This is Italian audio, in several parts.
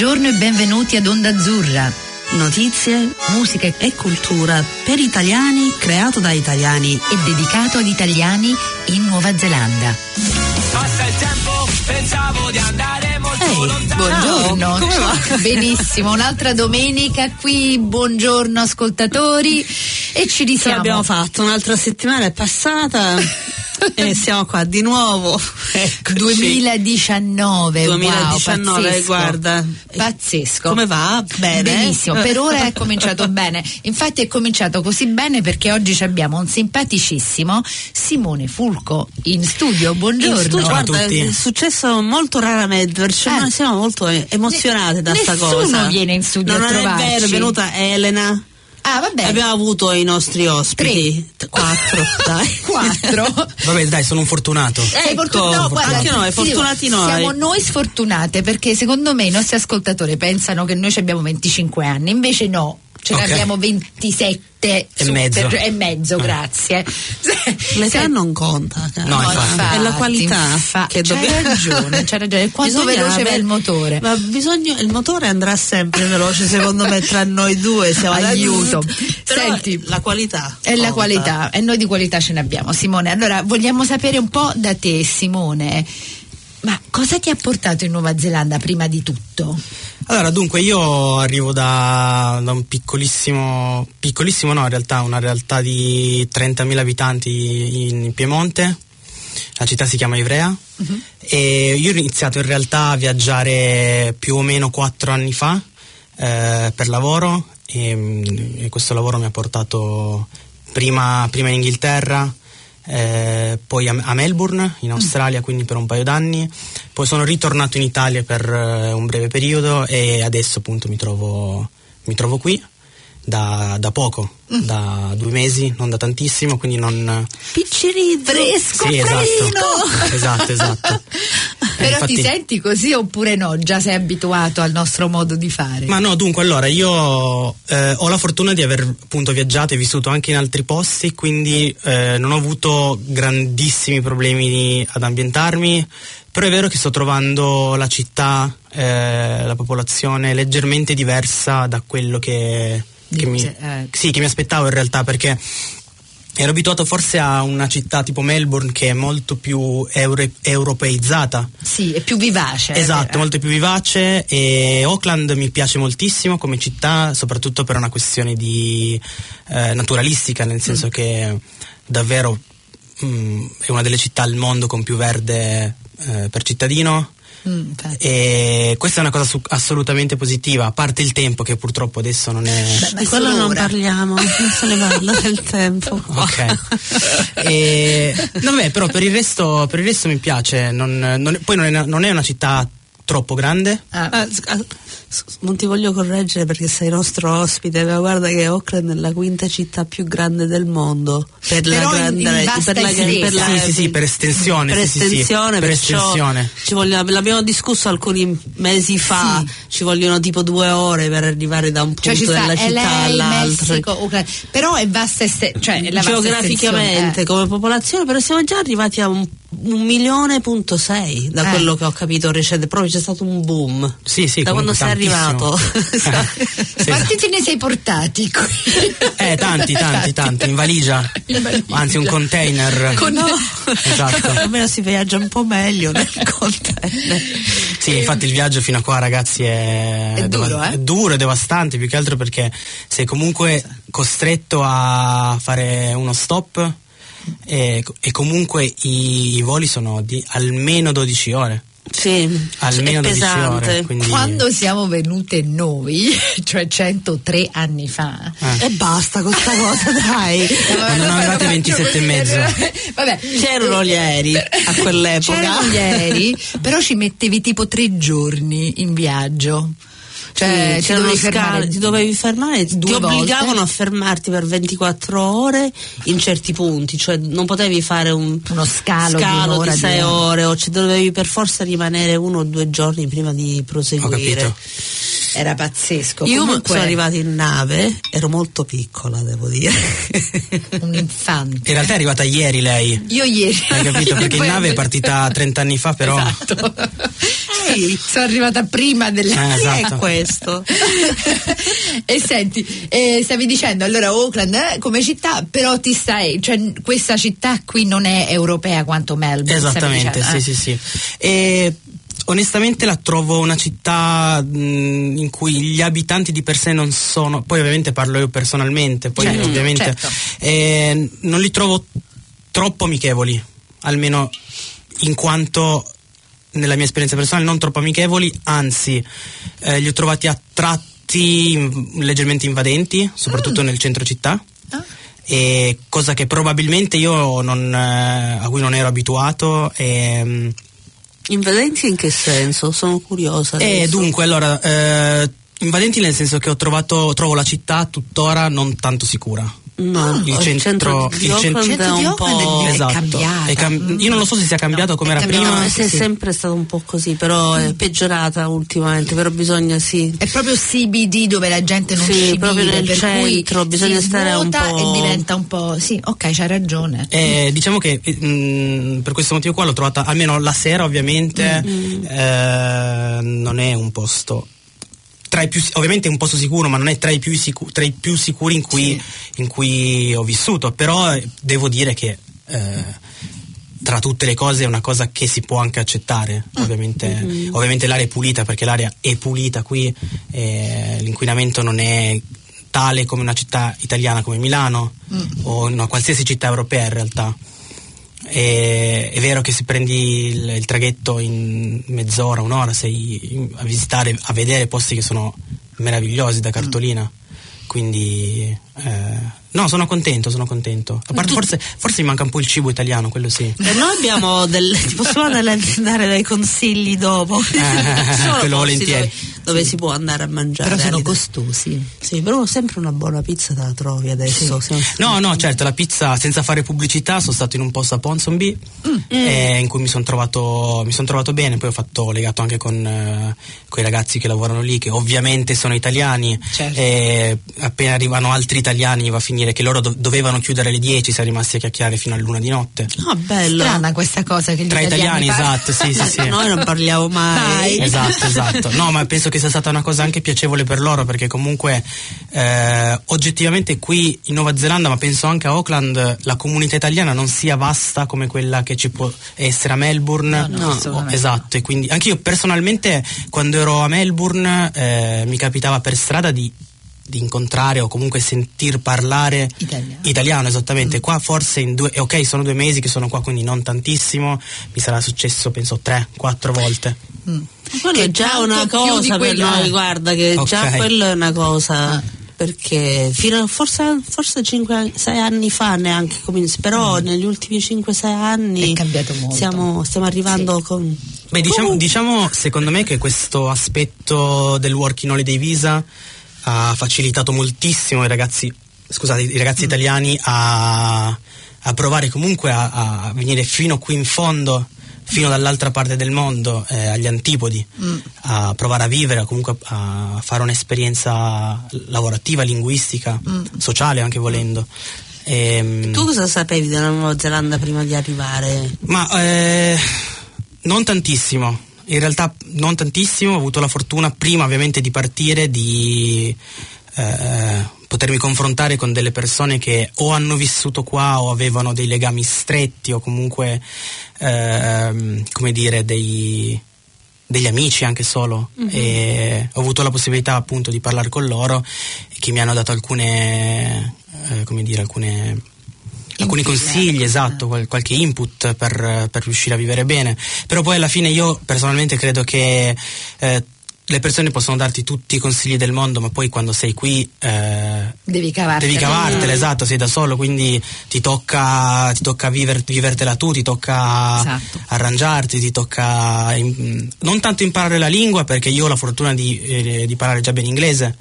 Buongiorno e benvenuti ad Onda Azzurra. Notizie, musica e cultura per italiani, creato da italiani e dedicato ad italiani in Nuova Zelanda. Passa il tempo, pensavo di andare molto Ehi, lontano. Buongiorno. come va? Benissimo, un'altra domenica qui. Buongiorno ascoltatori. E ci Ce risiamo. l'abbiamo fatto, un'altra settimana è passata e siamo qua di nuovo. Eccoci. 2019, 2019, wow, pazzesco. guarda. Pazzesco. Come va? Bene. Benissimo, per ora è cominciato bene. Infatti è cominciato così bene perché oggi abbiamo un simpaticissimo Simone Fulco in studio. In Buongiorno. studio, Ciao a guarda, tutti. è successo molto raramente, perciò Eh. noi siamo molto emozionate da sta Nessuno cosa. viene in studio No, a non trovarci. è vero, è venuta Elena. Ah, vabbè. Abbiamo avuto i nostri ospiti. Tre. Quattro, dai. Quattro. Vabbè, dai, sono un fortunato. Sei Ecco, fortun- no, guarda, anche noi, sì, fortunati noi. Siamo noi sfortunate perché secondo me i nostri ascoltatori pensano che noi ci abbiamo 25 anni, invece no, ce ne Ok. abbiamo 27 E mezzo. per- e mezzo, Eh. grazie. L'età Se- non conta, cara. No, infatti. è la qualità infa- che c'hai dobbiamo ragione, c'hai ragione. Quanto Bisogna veloce va avere- il motore? Ma bisogno, il motore andrà sempre veloce, secondo me, tra noi due. Siamo Aiuto. Senti, la qualità. È la conta. qualità e noi di qualità ce ne abbiamo, Simone. Allora, vogliamo sapere un po' da te, Simone. Ma cosa ti ha portato in Nuova Zelanda prima di tutto? Allora, dunque, io arrivo da, da un piccolissimo, piccolissimo no, in realtà, una realtà di 30.000 abitanti in Piemonte. La città si chiama Ivrea. E io ho iniziato in realtà a viaggiare più o meno quattro anni fa eh, per lavoro e, mm, e questo lavoro mi ha portato prima, prima in Inghilterra, eh, poi a, a Melbourne in Australia, quindi per un paio d'anni, poi sono ritornato in Italia per eh, un breve periodo e adesso appunto mi trovo, mi trovo qui da, da poco, da due mesi, non da tantissimo, quindi non... Piccirizzo. Fresco, Sì, esatto. Esatto, esatto. Però ti infatti- senti così oppure no? Già sei abituato al nostro modo di fare? Ma no, dunque, allora io eh, ho la fortuna di aver appunto viaggiato e vissuto anche in altri posti, quindi eh, non ho avuto grandissimi problemi ad ambientarmi, però è vero che sto trovando la città, eh, la popolazione leggermente diversa da quello che, che mi, eh. sì, che mi aspettavo in realtà, perché ero abituato forse a una città tipo Melbourne che è molto più euro- europeizzata. Sì, è più vivace. Esatto, eh. molto più vivace e Auckland mi piace moltissimo come città, soprattutto per una questione di eh, naturalistica, nel senso che davvero mm, è una delle città al mondo con più verde eh, per cittadino. Mm. E questa è una cosa su- assolutamente positiva, a parte il tempo che purtroppo adesso non è. Beh, ma Di quello non ora. parliamo, non se ne parla del tempo. Ok. E, vabbè, però per il resto, per il resto mi piace. non- non poi non è, non è una città troppo grande. Ah, Ah, s- ah, non ti voglio correggere perché sei nostro ospite, ma guarda che Auckland è la quinta città più grande del mondo. Per Però la in- in grande per la, per la- Sì, sì, sì, per estensione, Per sì, sì, sì, estensione, per estensione. Ci vogliono- l'abbiamo discusso alcuni mesi fa, Sì. ci vogliono tipo due ore per arrivare da un punto cioè ci sta della città LA, all'altro. Messico. Però è vasta cioè è la vasta geograficamente estensione, eh. come popolazione però siamo già arrivati a un, un milione punto sei da Eh. quello che ho capito recente proprio c'è stato un boom Sì, sì, da quando sei arrivato tantissimo. Sì. Quanti te ne sei portati? Eh, tanti, tanti, tanti, in valigia. In valigia. Anzi, un container. Con- No. Esatto. almeno si viaggia un po' meglio nel container Sì, infatti il viaggio fino a qua, ragazzi, è, È duro, eh? è duro e devastante, più che altro perché sei comunque costretto a fare uno stop e, e comunque i, i voli sono di almeno 12 ore. sì Almeno è 12 pesante ore. Quindi... Quando siamo venute noi, cioè 103 anni fa. Eh. e basta con sta cosa dai Quando non avevate 27 e mezzo. Vabbè, c'erano gli aerei a quell'epoca C'erano gli aerei, però ci mettevi tipo tre giorni in viaggio. Cioè, Sì, ti c'erano dovevi scale, fermare ti dovevi fermare, ti due obbligavano volte. a fermarti per 24 ore in certi punti, cioè non potevi fare un Uno scalo di scalo di 6 di- ore o ci dovevi per forza rimanere uno o due giorni prima di Ho proseguire. capito. Era pazzesco. Io Comunque, sono arrivata in nave, ero molto piccola, devo dire. un infante. In realtà è arrivata ieri lei. Io ieri. Hai capito? Perché in nave è partita 30 anni fa, però. Esatto. poi sono arrivata prima del... Eh, esatto. è questo? e senti, eh, stavi dicendo allora Auckland eh, come città, però ti stai, cioè questa città qui non è europea quanto Melbourne. Esattamente, dicendo, sì, eh. sì, sì. E onestamente la trovo una città mh, in cui gli abitanti di per sé non sono, poi ovviamente parlo io personalmente, poi Certo, ovviamente certo. eh, non li trovo troppo amichevoli, almeno in quanto nella mia esperienza personale non troppo amichevoli, anzi eh, li ho trovati a tratti leggermente invadenti, soprattutto nel centro città. Ah. E cosa che probabilmente io non, eh, a cui non ero abituato e, mm, Invadenti in che senso? Sono curiosa. e adesso. dunque allora eh, invadenti nel senso che ho trovato trovo la città tuttora non tanto sicura No, il centro- di il centro è di un Auckland po'. è esatto. È cam- io non lo so se sia cambiato come è era cambiato, prima No, è sì. sempre stato un po' così, però è peggiorata ultimamente, però bisogna sì. È proprio CBD dove la gente non Sì, proprio vive, nel centro, bisogna stare un po'- e diventa un po'. Sì, ok, c'hai ragione. Eh, diciamo che mh, per questo motivo qua l'ho trovata almeno la sera ovviamente eh, non è un posto tra i più ovviamente è un posto sicuro ma non è tra i più, sicu- tra i più sicuri in cui, in cui ho vissuto. Però eh, devo dire che eh, tra tutte le cose è una cosa che si può anche accettare ovviamente, ovviamente l'area è pulita perché l'area è pulita qui eh, l'inquinamento non è tale come una città italiana come Milano o una qualsiasi città europea in realtà e, è vero che se prendi il, il traghetto in mezz'ora, un'ora sei in- a visitare, a vedere posti che sono meravigliosi da cartolina. Quindi eh, no, sono contento, sono contento. A parte forse, forse mi manca un po' il cibo italiano, quello sì. E noi abbiamo del, ti possiamo andare, andare dai consigli dopo. Ci sono quello posti volentieri. Dove, dove si può andare a mangiare. Però sono costosi. Sì, però sempre una buona pizza te la trovi adesso. siamo- No, no, certo, la pizza senza fare pubblicità, sono stato in un posto a Ponsonby eh, in cui mi sono trovato, mi son trovato bene, poi ho fatto legato anche con eh, quei ragazzi che lavorano lì, che ovviamente sono italiani, Certo. e appena arrivano altri italiani va a finire che loro do- dovevano chiudere alle 10, siamo rimasti a chiacchierare fino alla luna di notte. Ah, bello. Strana questa cosa che gli Tra italiani, parlano. esatto, sì, sì, sì. Noi non parliamo mai. Mai. Esatto, esatto. No, ma penso che sia stata una cosa anche piacevole per loro perché comunque eh, oggettivamente qui in Nuova Zelanda, ma penso anche a Auckland, la comunità italiana non sia vasta come quella che ci può essere a Melbourne. No, no, assolutamente esatto, e quindi anche io personalmente quando ero a Melbourne eh, mi capitava per strada di di incontrare o comunque sentir parlare Italiano. esattamente qua forse in due eh, ok sono due mesi che sono qua quindi non tantissimo mi sarà successo penso tre quattro volte Mm. Quello Che è già una cosa per quello- noi, guarda che Ok. già quello è una cosa. Ah. Perché fino a, forse, forse 5-6 anni fa neanche però negli ultimi 5-6 anni Mm. È cambiato molto. Stiamo, stiamo arrivando Sì. con. Beh, diciamo, diciamo, secondo me che questo aspetto del working holiday visa ha facilitato moltissimo i ragazzi, scusate, i ragazzi italiani a, a provare comunque a, a venire fino qui in fondo, fino dall'altra parte del mondo, eh, agli antipodi, a provare a vivere, comunque a fare un'esperienza lavorativa, linguistica, sociale anche volendo. Ehm, Tu cosa sapevi della Nuova Zelanda prima di arrivare? ma eh, non tantissimo, in realtà non tantissimo, ho avuto la fortuna prima ovviamente di partire di eh, potermi confrontare con delle persone che o hanno vissuto qua o avevano dei legami stretti o comunque ehm, come dire dei degli amici anche solo. E ho avuto la possibilità appunto di parlare con loro e che mi hanno dato alcune eh, come dire alcune alcuni consigli, esatto, qual- qualche input per, per riuscire a vivere bene. Però poi alla fine io personalmente credo che eh, le persone possono darti tutti i consigli del mondo, ma poi quando sei qui eh, Devi cavartela. devi cavartela, esatto, sei da solo, quindi ti tocca, ti tocca viver- vivertela tu, ti tocca Esatto. arrangiarti, ti tocca im- non tanto imparare la lingua perché io ho la fortuna di, eh, di parlare già bene inglese,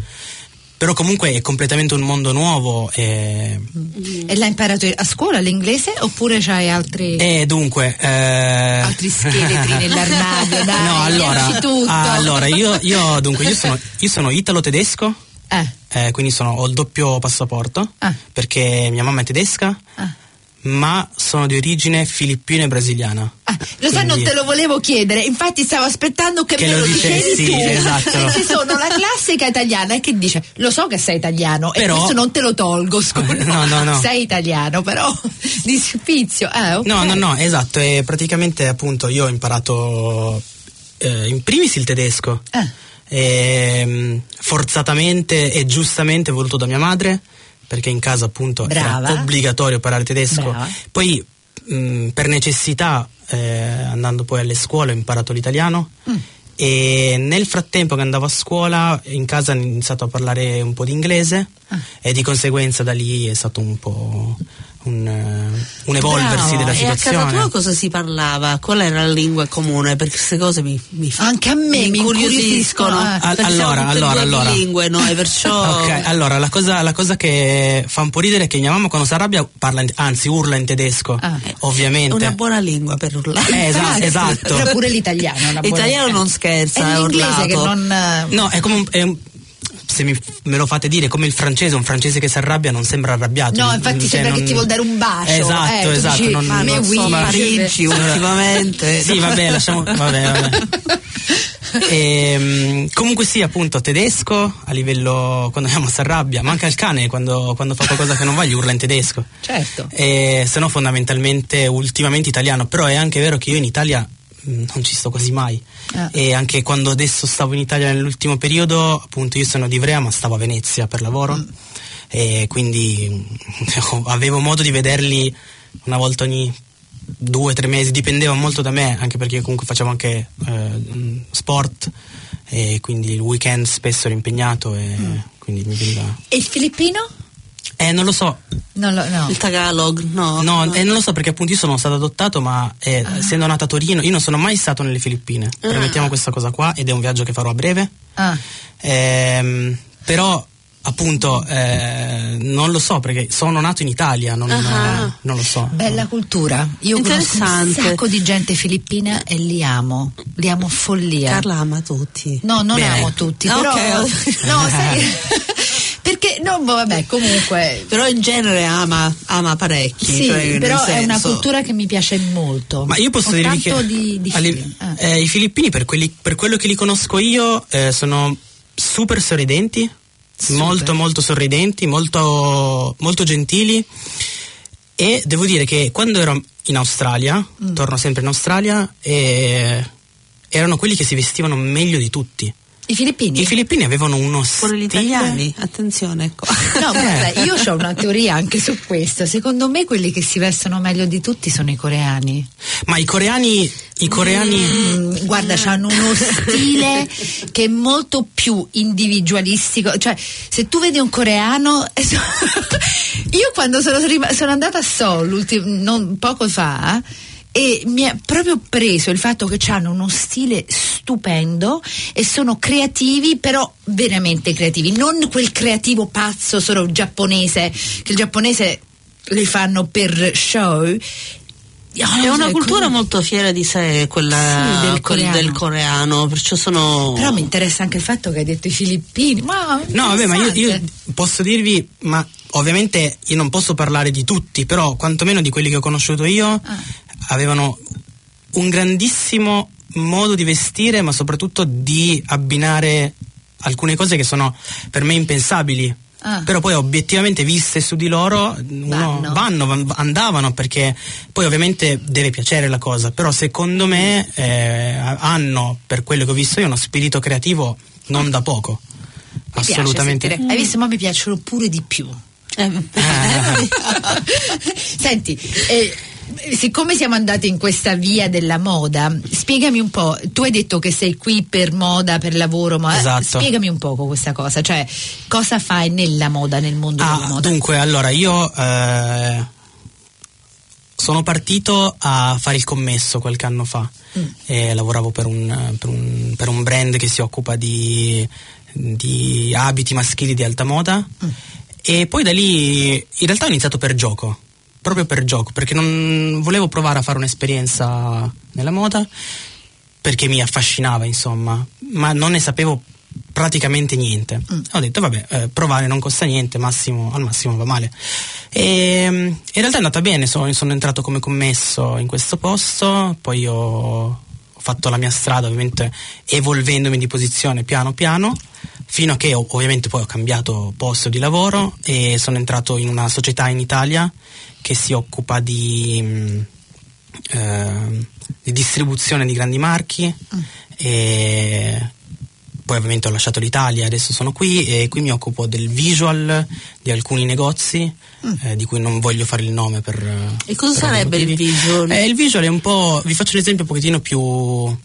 però comunque è completamente un mondo nuovo e, E l'hai imparato a scuola l'inglese oppure c'hai altri, e dunque... eh, altri scheletri nell'armadio? Dai, no, allora, ah, allora io, io, dunque, io sono, io sono italo-tedesco, Eh, eh, quindi sono- ho il doppio passaporto, Ah. perché mia mamma è tedesca, ah, ma sono di origine filippina e brasiliana. Ah, lo sai, non Quindi- te lo volevo chiedere, infatti stavo aspettando che, Che me lo lo dicessi, dicevi tu. esatto. Perché sono la classica italiana e che dice, lo so che sei italiano e Però- questo non te lo tolgo, scusa. No, no, no. Sei italiano, però di spizio. Eh, ok. No, no, no, esatto, e praticamente appunto io ho imparato eh, in primis il tedesco, Ah. ehm, forzatamente e giustamente voluto da mia madre, perché in casa appunto Brava. era obbligatorio parlare tedesco. Brava. Poi mh, per necessità, eh, andando poi alle scuole, ho imparato l'italiano. Mm. E nel frattempo che andavo a scuola in casa ho iniziato a parlare un po' di inglese Ah. e di conseguenza da lì è stato un po' un, eh, un evolversi Bravo. della E a situazione. casa tua cosa si parlava? Qual era la lingua comune? Perché queste cose mi, mi Anche a me mi incuriosiscono. eh. Perché Al- siamo allora, e allora, allora. bilingue noi, perciò Ok, allora la cosa, la cosa che fa un po' ridere è che mia mamma quando si arrabbia parla, in- anzi urla in tedesco, Ah. è ovviamente. una buona lingua per urlare. Eh, esa- Infatti, esatto. Però pure l'italiano è una buona- L'italiano eh. non scherza, È è l'inglese che non... eh, No, è come un, è un- se mi- me lo fate dire, come il francese, un francese che si arrabbia non sembra arrabbiato. No, infatti Cioè, sembra che non- ti vuol dare un bacio. Esatto, eh, esatto. dici, non- ma non so, Parigi ultimamente. Sì, vabbè, lasciamo. Vabbè, vabbè. Ehm, comunque sì, appunto, tedesco a livello quando andiamo si arrabbia, ma anche al cane quando, quando fa qualcosa che non va gli urla in tedesco. Certo. E se no fondamentalmente ultimamente italiano, però è anche vero che io in Italia non ci sto quasi mai. Ah. E anche quando adesso stavo in Italia nell'ultimo periodo, appunto io sono di Ivrea ma stavo a Venezia per lavoro Mm. e quindi avevo modo di vederli una volta ogni due o tre mesi, dipendeva molto da me, anche perché io comunque facevo anche eh, sport e quindi il weekend spesso ero impegnato e Mm. quindi mi veniva... E il filippino? Eh, non lo so, Non lo, no. Il Tagalog, no. No, eh, non lo so perché appunto io sono stato adottato, ma eh, essendo nato a Torino, io non sono mai stato nelle Filippine. Ah. Premettiamo questa cosa qua ed è un viaggio che farò a breve. Ah. Ehm, però appunto eh, non lo so perché sono nato in Italia, non, Ah. non lo so. Bella cultura. Io conosco un Interessante. sacco di gente filippina e li amo. Li amo follia. Carla ama tutti. No, non Bene. amo tutti, Ah, però. No, sai perché no, boh, vabbè, comunque Però in genere ama, ama parecchi. sì, cioè, però è una cultura che mi piace molto. Ma io posso Ho dirvi che di, di a li- film. Ah. eh, i filippini, per, quelli- per quello che li conosco io, eh, sono super sorridenti, Super. molto molto sorridenti, molto, molto gentili. E devo dire che quando ero in Australia, Mm. torno sempre in Australia, eh, erano quelli che si vestivano meglio di tutti. I filippini? I filippini avevano uno Pure gli stile- italiani, attenzione qua. No, guarda, io ho una teoria anche su questo. Secondo me quelli che si vestono meglio di tutti sono i coreani. Ma i coreani, i coreani Mm, guarda, hanno uno stile che è molto più individualistico. Cioè, se tu vedi un coreano. Io quando sono, sono andata a Seoul poco fa. E mi ha proprio preso il fatto che hanno uno stile stupendo e sono creativi, però veramente creativi, non quel creativo pazzo solo giapponese, che il giapponese li fanno per show. È una cultura molto fiera di sé quella Sì, del quel coreano. del coreano, perciò sono Però mi interessa anche il fatto che hai detto i filippini. Ma No, vabbè, ma io, io posso dirvi, ma ovviamente io non posso parlare di tutti, però quantomeno di quelli che ho conosciuto io Ah. Avevano un grandissimo modo di vestire, ma soprattutto di abbinare alcune cose che sono per me impensabili. Ah. Però poi obiettivamente viste su di loro uno- Vanno. vanno, van- andavano perché poi ovviamente deve piacere la cosa, però secondo me eh, hanno, per quello che ho visto io, uno spirito creativo non da poco. Mi piace Assolutamente. sentire. Hai visto? Ma mi piacciono pure di più. Eh, Senti, eh, siccome siamo andati in questa via della moda, spiegami un po'. Tu hai detto che sei qui per moda, per lavoro, ma Esatto. spiegami un poco questa cosa. Cioè, cosa fai nella moda, nel mondo della Ah, moda? dunque, allora io eh, sono partito a fare il commesso qualche anno fa. Mm. E lavoravo per un, per, un, per un brand che si occupa di, di abiti maschili di alta moda. Mm. E poi da lì in realtà ho iniziato per gioco, proprio per gioco, perché non volevo provare a fare un'esperienza nella moda perché mi affascinava, insomma, ma non ne sapevo praticamente niente. Ho detto vabbè, eh, provare non costa niente, massimo, al massimo va male. E mm, in realtà è andata bene, sono, sono entrato come commesso in questo posto, poi ho, fatto la mia strada ovviamente evolvendomi di posizione piano piano fino a che ov- ovviamente poi ho cambiato posto di lavoro e sono entrato in una società in Italia che si occupa di, mm, ehm, di distribuzione di grandi marchi e poi ovviamente ho lasciato l'Italia, adesso sono qui e qui mi occupo del visual di alcuni negozi eh, di cui non voglio fare il nome per... E cosa per sarebbe il visual? Eh, il visual è un po'... vi faccio un esempio un pochettino più,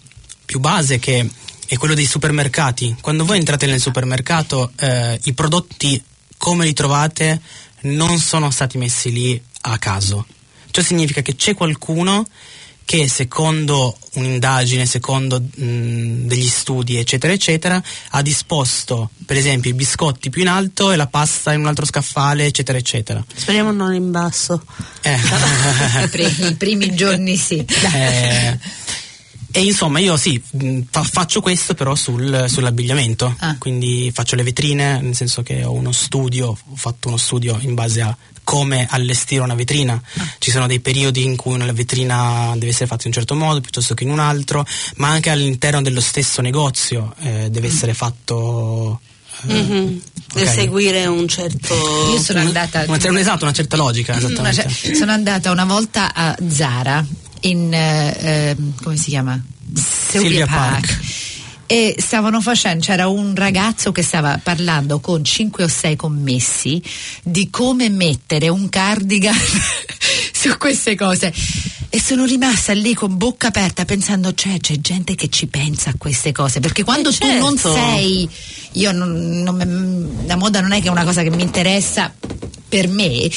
più base che è quello dei supermercati. Quando voi entrate nel supermercato eh, i prodotti come li trovate non sono stati messi lì a caso. Ciò significa che c'è qualcuno che secondo un'indagine, secondo mh, degli studi, eccetera, eccetera, ha disposto per esempio i biscotti più in alto e la pasta in un altro scaffale, eccetera, eccetera. Speriamo non in basso. Eh. I, pri- i primi giorni sì. Eh, e insomma io sì, mh, fa- faccio questo però sul- sull'abbigliamento, Ah. quindi faccio le vetrine, nel senso che ho uno studio, ho fatto uno studio in base a come allestire una vetrina. Ci sono dei periodi in cui una vetrina deve essere fatta in un certo modo piuttosto che in un altro, ma anche all'interno dello stesso negozio eh, deve essere fatto... eh, Mhm. Deve ok. seguire un certo. Io sono andata Una, una- esatto, una certa logica, Una- sono andata una volta a Zara in eh, come si chiama? Sylvia Sylvia Park. Park. E stavano facendo, c'era un ragazzo che stava parlando con 5 o 6 commessi di come mettere un cardigan su queste cose. E sono rimasta lì con bocca aperta pensando, cioè c'è gente che ci pensa a queste cose, perché quando tu non certo. sei, io non, non la moda non è che è una cosa che mi interessa per me,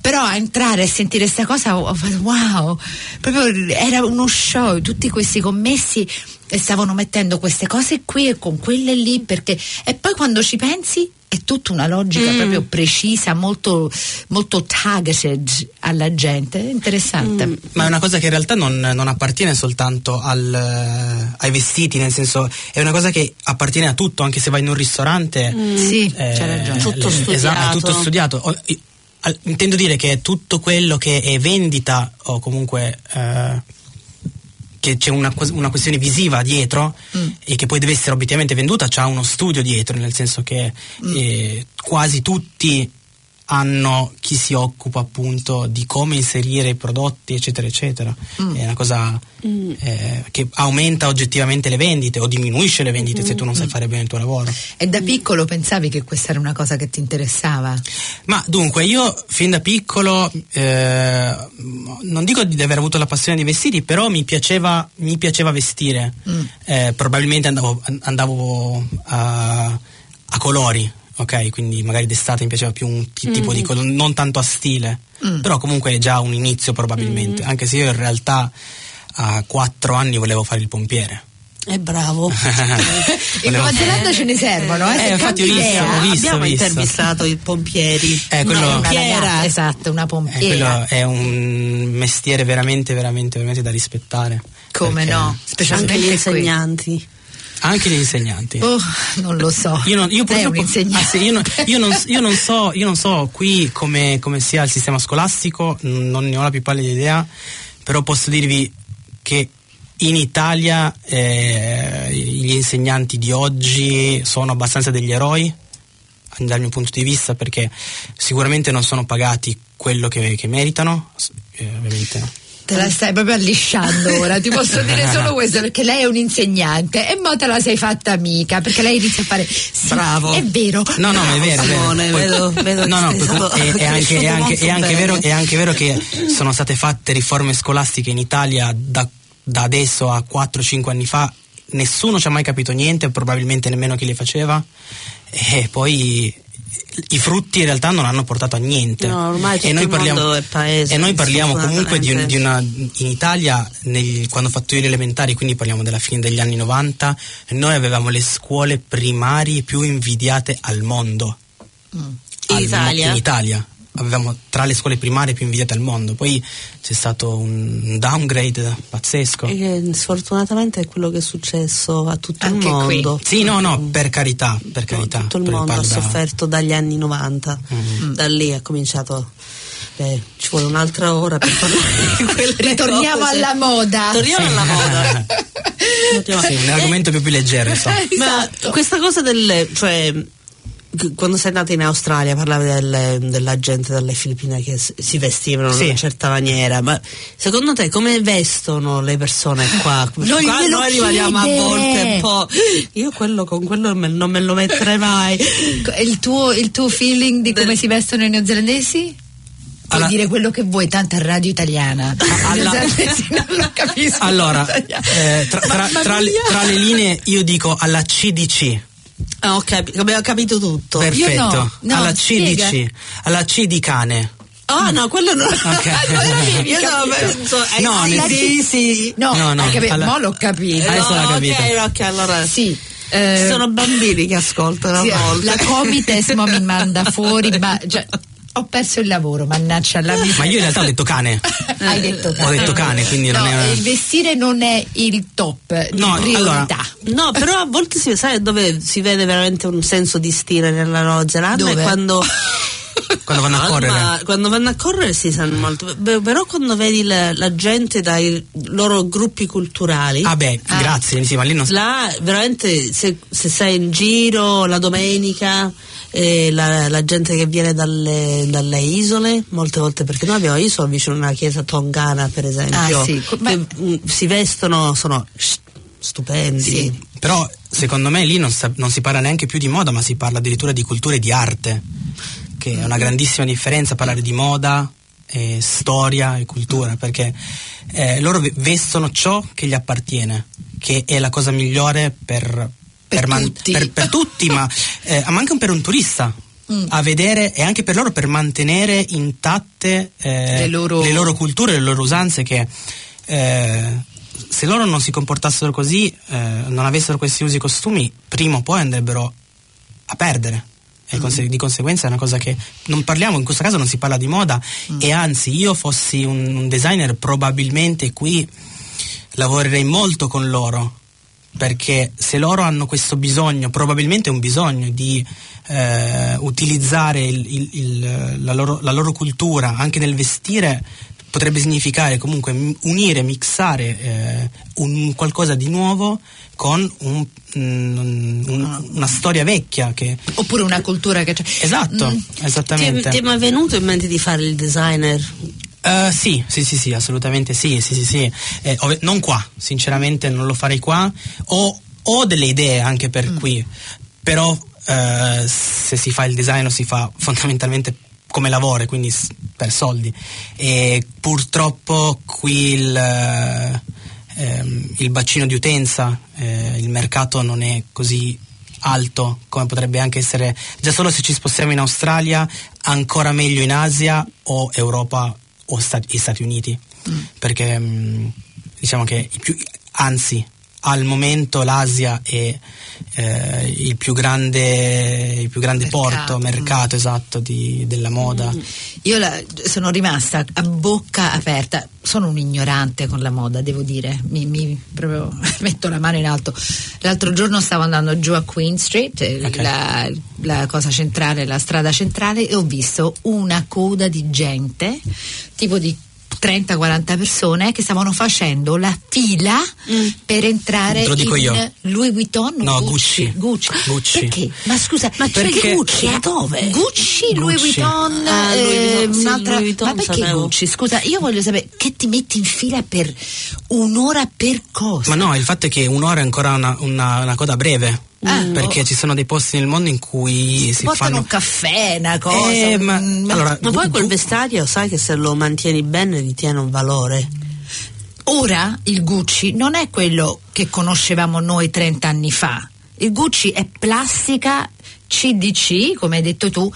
però a entrare e sentire questa cosa ho fatto wow, proprio era uno show, tutti questi commessi stavano mettendo queste cose qui e con quelle lì perché e poi quando ci pensi è tutta una logica proprio precisa, molto, molto targeted alla gente, è interessante. Ma è una cosa che in realtà non, non appartiene soltanto al, eh, ai vestiti, nel senso è una cosa che appartiene a tutto, anche se vai in un ristorante. Sì, eh, c'è ragione. Tutto le- studiato. esatto, è tutto studiato. O- i- al- intendo dire che tutto quello che è vendita o comunque eh, che c'è una, una questione visiva dietro Mm. e che poi deve essere obiettivamente venduta, c'ha uno studio dietro, nel senso che Mm. eh, quasi tutti hanno chi si occupa appunto di come inserire i prodotti, eccetera, eccetera. Mm. È una cosa eh, che aumenta oggettivamente le vendite o diminuisce le vendite se tu non Mm. sai fare bene il tuo lavoro. E da piccolo pensavi che questa era una cosa che ti interessava? Ma dunque, io fin da piccolo, eh, non dico di aver avuto la passione di vestiti, però mi piaceva, mi piaceva vestire. Mm. Eh, probabilmente andavo, andavo a, a colori, ok? Quindi magari d'estate mi piaceva più un ti- tipo di colore, non tanto a stile. Mm. Però comunque è già un inizio probabilmente, anche se io in realtà a quattro anni volevo fare il pompiere. È bravo. In Nuova Zelanda ce ne servono, eh? Eh, infatti ho visto, ho visto. Abbiamo visto. intervistato i pompieri. Eh, quello- Una pompiera. ragazza, esatto, una Eh, pompiera. quello è un mestiere veramente, veramente, veramente da rispettare. Come Perché- no? Anche Specialmente gli qui. insegnanti. Anche gli insegnanti. Oh, non lo so. Io non, io purtroppo- ah, sì, io non- io non- io non so, io non so qui come, come sia il sistema scolastico, non ne ho la più pallida idea, però posso dirvi che in Italia eh, gli insegnanti di oggi sono abbastanza degli eroi dal mio punto di vista perché sicuramente non sono pagati quello che, che meritano, eh, ovviamente no. Te la stai proprio allisciando ora, ti posso dire solo questo perché lei è un insegnante e mo te la sei fatta amica perché lei inizia a fare sì, Bravo. È vero. No, no, ma è vero. Simone, vedo- vedo no, no, stato è, è anche, è anche- è vero, è anche vero che sono state fatte riforme scolastiche in Italia da, da adesso a 4-5 anni fa. Nessuno ci ha mai capito niente, probabilmente nemmeno chi le faceva. E poi i frutti in realtà non hanno portato a niente. No, ormai e noi parliamo, paese, e noi parliamo comunque di, un- di una. In Italia, negli- quando ho fatto io le elementari, quindi parliamo della fine degli anni 90, noi avevamo le scuole primarie più invidiate al mondo. In Al mo- Italia? in Italia. Avevamo tra le scuole primarie più invidiate al mondo. Poi c'è stato un downgrade pazzesco. E che sfortunatamente è quello che è successo a tutto Anche il qui. mondo. Sì, no, no, per carità, per carità. tutto il però mondo ha sofferto dagli anni 90. Mm-hmm. Da lì è cominciato. beh, ci vuole un'altra ora per parlare di quelle Ritorniamo cose. alla moda. Torniamo alla moda. Sì, un argomento più, più leggero, insomma. Ma Esatto. questa cosa del. cioè. Quando sei andata in Australia parlavi delle- della gente dalle Filippine che si vestivano in Sì. una certa maniera, ma secondo te come vestono le persone qua? Non qua noi rimaniamo a volte un po'. Io quello con quello non me lo metterei mai. Il tuo, il tuo feeling di come si vestono i neozelandesi? Puoi Alla- dire quello che vuoi, tanto è radio italiana. Alla- I neozelandesi non lo capisco. Allora, eh, tra, tra- tra le- tra le linee io dico alla CDC. Ah, ho capi- abbiamo capito tutto. Perfetto. no, no, alla spiega. CDC. Alla C di cane. Ah, no, quello non. Ok. Io no, penso. eh, No, sì, nel sì, sì. No, No, no, capito? alla- Mo l'ho capito. Adesso l'ha No, capito. Ok, ok, allora. Sì. eh, Ci sono bambini che ascoltano sì, la Comites mi manda fuori, ma cioè, ho perso il lavoro, mannaggia la Ma io in realtà ho detto cane. Hai detto cane. Ho detto cane, quindi no, non è. il vestire non è il top di No, priorità. allora, No, però a volte si, sai dove si vede veramente un senso di stile nella Nuova Zelanda Dove? è quando Quando vanno a correre. ma quando vanno a correre si sanno molto beh, però quando vedi la, la gente dai loro gruppi culturali Ah beh, Ah. grazie, sì, ma lì non là veramente se, se sei in giro la domenica eh, la, la gente che viene dalle, dalle isole molte volte perché noi abbiamo isole vicino a una chiesa tongana per esempio Ah, sì. Che, mm, si vestono sono st- stupendi Sì. Però secondo me lì non, sa- non si parla neanche più di moda, ma si parla addirittura di cultura e di arte, che è una grandissima differenza parlare di moda, e storia e cultura, perché eh, loro ve- vestono ciò che gli appartiene, che è la cosa migliore per, Per man- tutti. per- per tutti, ma, eh, ma anche per un turista. Mm. A vedere e anche per loro per mantenere intatte eh, Le loro- culture, le loro usanze che eh, se loro non si comportassero così, eh, non avessero questi usi e costumi, prima o poi andrebbero a perdere. E conse- di conseguenza è una cosa che non parliamo, in questo caso non si parla di moda e anzi io fossi un, un designer probabilmente qui lavorerei molto con loro perché se loro hanno questo bisogno, probabilmente un bisogno di eh, utilizzare il- il- il- la, loro, la loro cultura anche nel vestire, potrebbe significare comunque unire, mixare eh, un qualcosa di nuovo con un- un- un- una storia vecchia che... Oppure una cultura che c'è. Esatto, Mm. ti, esattamente. ti è mai venuto in mente di fare il designer Eh, sì, sì, sì, sì, assolutamente sì, sì, sì, sì. Eh, ov- non qua, sinceramente non lo farei qua. Ho, ho delle idee anche per qui, però eh, se si fa il design lo si fa fondamentalmente come lavoro, quindi s- per soldi. E purtroppo qui il, eh, ehm, il bacino di utenza, eh, il mercato non è così alto come potrebbe anche essere già solo se ci spostiamo in Australia, ancora meglio in Asia o Europa o Stati, Stati Uniti. Perché mh, diciamo che più, anzi al momento l'Asia è eh, il più grande, il più grande Mercato. porto, mercato esatto di- della moda. Io la- sono rimasta a bocca aperta. Sono un ignorante con la moda, devo dire. Mi, mi- proprio metto la mano in alto. L'altro giorno stavo andando giù a Queen Street, eh, Ok. la, la cosa centrale, la strada centrale, e ho visto una coda di gente, tipo di 30-40 persone che stavano facendo la fila per entrare Te lo dico in io. Louis Vuitton No, Gucci. Gucci. Gucci. Perché? Ma scusa, ma c'è Perché- Gucci a dove? Gucci, Louis Gucci. Vuitton, Ah, Louis eh, Vuitton, sì, un'altra- Louis Vuitton ma perché sapevo. Gucci? Scusa, io voglio sapere che ti metti in fila per un'ora per cosa? Ma no, il fatto è che un'ora è ancora una, una- una coda breve. Ah. perché ci sono dei posti nel mondo in cui si Portano fanno un caffè, una cosa. Eh, ma- un- allora, ma poi quel vestario sai che se lo mantieni bene ritiene un valore Ora il Gucci non è quello che conoscevamo noi 30 anni fa. Il Gucci è plastica CDC, come hai detto tu,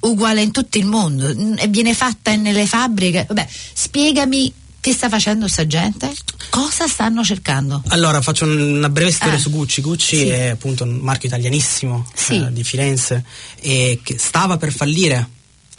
uguale in tutto il mondo Mm, e viene fatta nelle fabbriche. Vabbè, spiegami che sta facendo sta gente? Cosa stanno cercando? Allora, faccio un- una breve storia Ah. su Gucci. Gucci Sì. è appunto un marchio italianissimo Sì. eh, di Firenze e che stava per fallire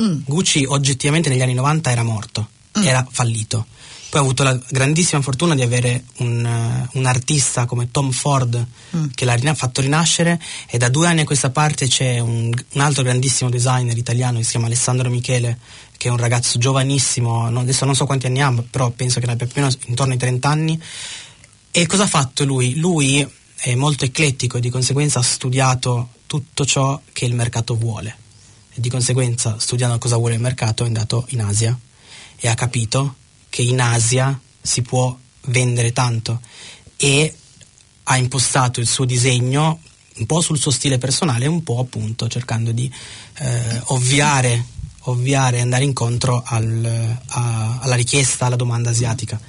Mm. Gucci oggettivamente negli anni 90 era morto, Mm. era fallito. Poi ha avuto la grandissima fortuna di avere un, eh, un artista come Tom Ford Mm. che l'ha rina- fatto rinascere e da due anni a questa parte c'è un, un altro grandissimo designer italiano che si chiama Alessandro Michele che è un ragazzo giovanissimo, no- adesso non so quanti anni ha, però penso che ne abbia più o meno intorno ai 30 anni. E cosa ha fatto lui? Lui è molto eclettico e di conseguenza ha studiato tutto ciò che il mercato vuole. E di conseguenza, studiando cosa vuole il mercato, è andato in Asia e ha capito che in Asia si può vendere tanto e ha impostato il suo disegno un po' sul suo stile personale un po' appunto cercando di eh, ovviare, ovviare e andare incontro al- a- alla richiesta, alla domanda asiatica.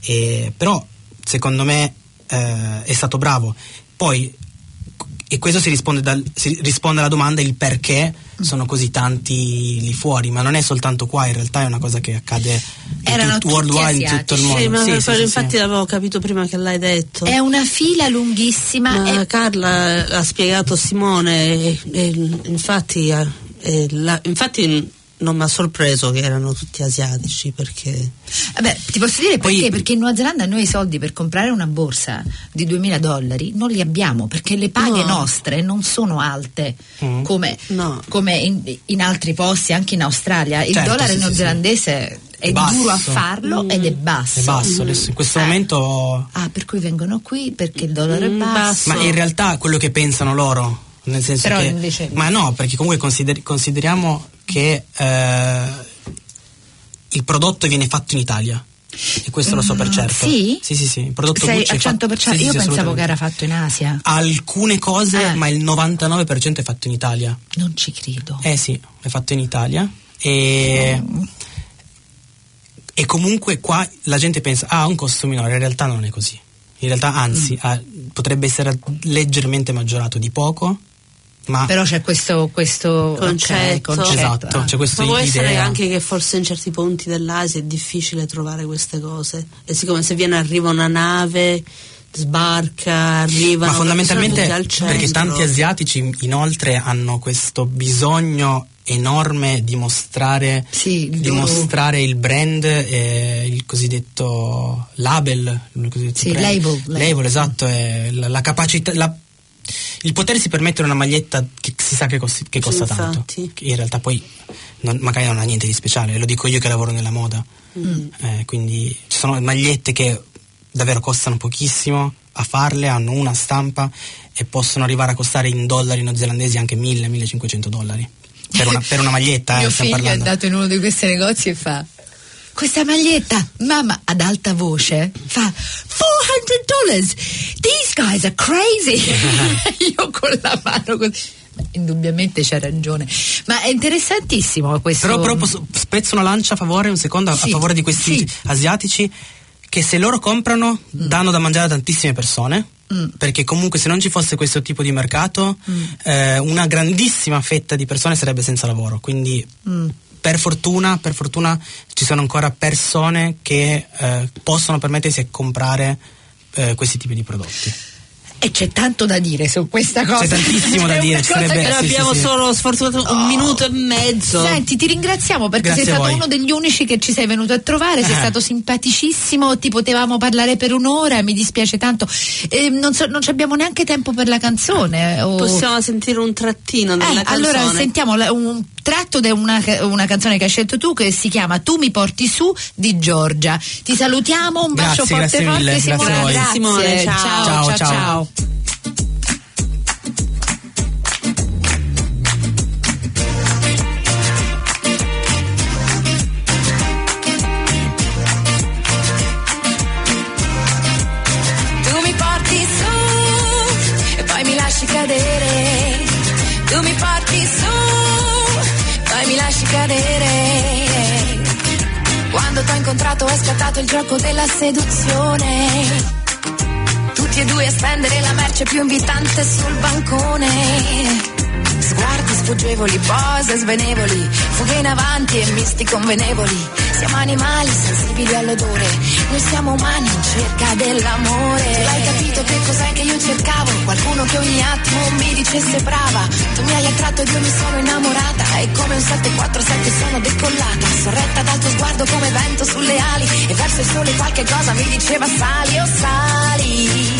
E- però secondo me eh, è stato bravo. Poi, e questo si risponde, dal- si risponde alla domanda il perché sono così tanti lì fuori, ma non è soltanto qua, in realtà è una cosa che accade in Erano tut- worldwide, in tutto il mondo. Sì, ma Sì, sì, sì, infatti sì. l'avevo capito prima che l'hai detto. È una fila lunghissima. Ma e- Carla ha spiegato Simone, e- e infatti, ha- e la- infatti non mi ha sorpreso che erano tutti asiatici perché Vabbè, ti posso dire Poi- perché? Perché in Nuova Zelanda noi i soldi per comprare una borsa di 2000 dollari non li abbiamo perché le paghe No. nostre non sono alte Mm. come, No. come in, in altri posti, anche in Australia. Il Certo, dollaro sì, sì, neozelandese è È basso. duro a farlo ed è basso. È basso, adesso in questo Eh. momento Ah, per cui vengono qui perché il dollaro è Mm, basso. basso. Ma in realtà quello che pensano loro, nel senso Però che... invece- Ma no, perché comunque consider- consideriamo che eh, il prodotto viene fatto in Italia. E questo lo so per Mm, certo. Sì? Sì, sì, sì. Il prodotto Sei Gucci al è fatto- 100%? sì, sì, Io sì, pensavo che era fatto in Asia. Alcune cose, Eh. ma il 99% è fatto in Italia. Non ci credo. Eh sì, è fatto in Italia. E, e comunque qua la gente pensa, ah, ha un costo minore, in realtà non è così. In realtà, anzi, Mm. ha- potrebbe essere leggermente maggiorato di poco, ma Però c'è questo, questo Concetto. concetto. Esatto, c'è questo Ma può essere idea. anche che forse in certi punti dell'Asia è difficile trovare queste cose. E siccome se viene arriva una nave, sbarca, arrivano Ma fondamentalmente perché tanti asiatici inoltre hanno questo bisogno enorme di mostrare, Sì, il di loro- mostrare il brand, eh, il cosiddetto label, il cosiddetto Sì, label, label. Label, esatto, è la, la capacità, la- il potersi permettere una maglietta che si sa che, costi- che costa tanto, infatti. che in realtà poi non- magari non ha niente di speciale, lo dico io che lavoro nella moda, Mm. Eh, quindi ci sono magliette che davvero costano pochissimo a farle, hanno una stampa e possono arrivare a costare in dollari neozelandesi anche 1000-1500 dollari per una, per una maglietta. eh, Mio stiamo figlio è parlando. andato in uno di questi negozi e fa questa maglietta, mamma, ad alta voce, fa 400 dollars. These guys are crazy. Io con la mano così. Indubbiamente c'ha ragione, ma è interessantissimo questo. Però, però posso- spezzo una lancia a favore, un secondo, a- Sì, a favore di questi sì. asiatici che se loro comprano danno da mangiare a tantissime persone. Mm. Perché comunque se non ci fosse questo tipo di mercato, eh, una grandissima fetta di persone sarebbe senza lavoro. Quindi Mm. Per fortuna, per fortuna ci sono ancora persone che eh, possono permettersi di comprare eh, questi tipi di prodotti. E c'è tanto da dire su questa cosa. C'è tantissimo da dire, ci cosa sarebbe- sì, sì, abbiamo sì. solo sfortunato un Oh. minuto e mezzo. Senti, ti ringraziamo perché Grazie sei stato voi. uno degli unici che ci sei venuto a trovare, sei Eh. stato simpaticissimo, ti potevamo parlare per un'ora, mi dispiace tanto. Eh, non, so- non ci abbiamo neanche tempo per la canzone. o- Possiamo sentire un trattino della Eh, canzone. allora sentiamo la- un tratto da una, una canzone che hai scelto tu che si chiama Tu mi porti su di Giorgia. Ti salutiamo, un bacio Grazie, forte grazie forte mille, Simone. grazie. Grazie. Simone, ciao. ciao, Ciao, ciao. ciao. Tu mi porti su e poi mi lasci cadere. Tu mi porti su, cadere. Quando t'ho incontrato è scattato il gioco della seduzione. Tutti e due a spendere la merce più invitante sul bancone. Sguardi sfuggevoli, pose svenevoli, fughe in avanti e misti convenevoli. Siamo animali sensibili all'odore, noi siamo umani in cerca dell'amore. Hai capito che cos'è che io cercavo? Qualcuno che ogni attimo mi dice dicesse brava, tu mi hai attratto ed io mi sono innamorata e come un 747 sono decollata, sorretta dal tuo sguardo come vento sulle ali e verso il sole qualche cosa mi diceva sali o sali.